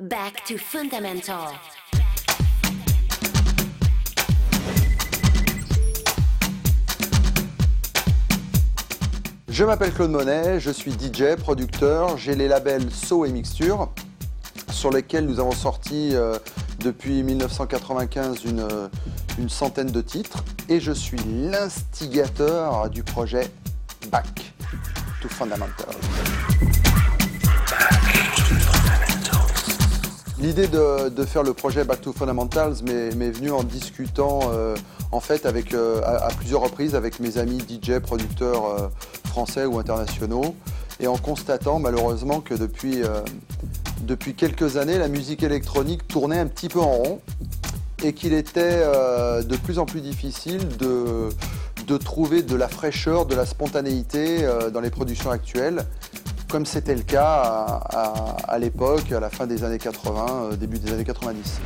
Back to fundamental. Je m'appelle Claude Monet, je suis DJ, producteur, j'ai les labels So et Mixture sur lesquels nous avons sorti euh, depuis 1995 une, euh, une centaine de titres et je suis l'instigateur du projet Back to Fundamentals. L'idée de, faire le projet Back to Fundamentals m'est venue en discutant euh, en fait euh, à, plusieurs reprises avec mes amis DJ, producteurs euh, français ou internationaux et en constatant malheureusement que depuis, quelques années la musique électronique tournait un petit peu en rond et qu'il était de plus en plus difficile de trouver de la fraîcheur, de la spontanéité dans les productions actuelles comme c'était le cas à, l'époque, à la fin des années 80, euh, début des années 90.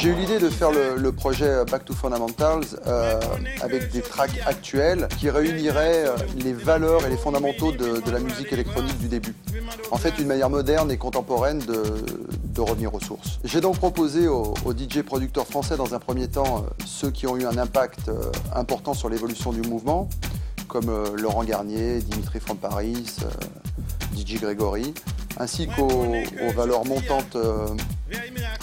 J'ai eu l'idée de faire le, projet Back to Fundamentals euh, avec des tracks actuels qui réuniraient euh, les valeurs et les fondamentaux de, la musique électronique du début. En fait, une manière moderne et contemporaine de, revenir aux sources. J'ai donc proposé aux, DJ producteurs français dans un premier temps euh, ceux qui ont eu un impact important sur l'évolution du mouvement, comme Laurent Garnier, Dimitri From Paris, DJ Grégory, ainsi qu'aux valeurs montantes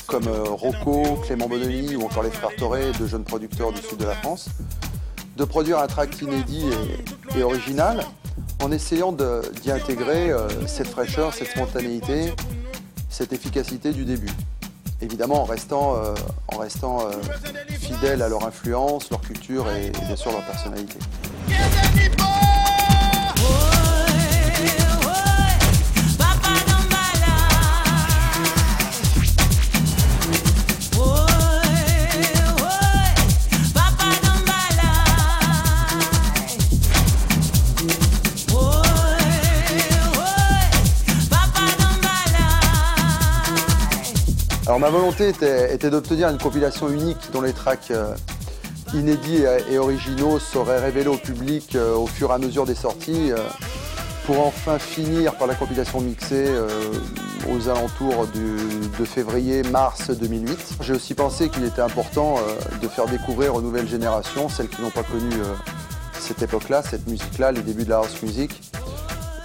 comme euh, Rocco, Clément Bonelli ou encore les frères Toré, deux jeunes producteurs du sud de la France, de produire un tract inédit et, original en essayant d'y intégrer euh, cette fraîcheur, cette spontanéité, cette efficacité du début. Évidemment en restant, euh, en restant fidèles à leur influence, leur culture et bien sûr leur personnalité. Ma volonté était, d'obtenir une compilation unique dont les tracks euh, inédits et, originaux seraient révélés au public euh, au fur et à mesure des sorties euh, pour enfin finir par la compilation mixée aux alentours de février-mars 2008. J'ai aussi pensé qu'il était important de faire découvrir aux nouvelles générations, celles qui n'ont pas connu cette époque-là, cette musique-là, les débuts de la house music,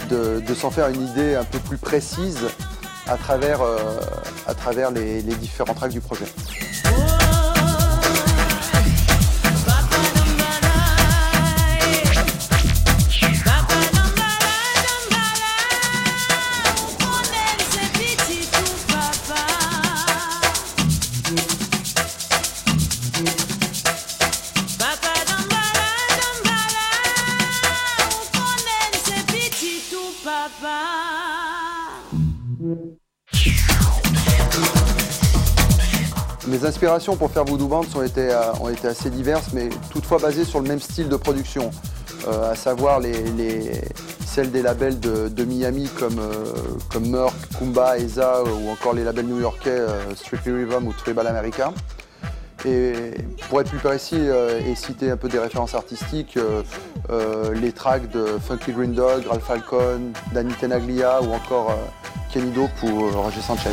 de s'en faire une idée un peu plus précise à travers, euh, à travers les, les différents tracks du projet. Mes inspirations pour faire Voodoo Band ont été, euh, ont été assez diverses, mais toutefois basées sur le même style de production, euh, à savoir les, celles des labels de, Miami comme, euh, Kumba, ESA ou encore les labels new-yorkais Strictly Rhythm ou Tribal America. Et pour être plus précis et citer un peu des références artistiques, les tracks de Funky Green Dog, Ralph Falcon, Danny Tenaglia ou encore Kenny Do pour Roger Sanchez.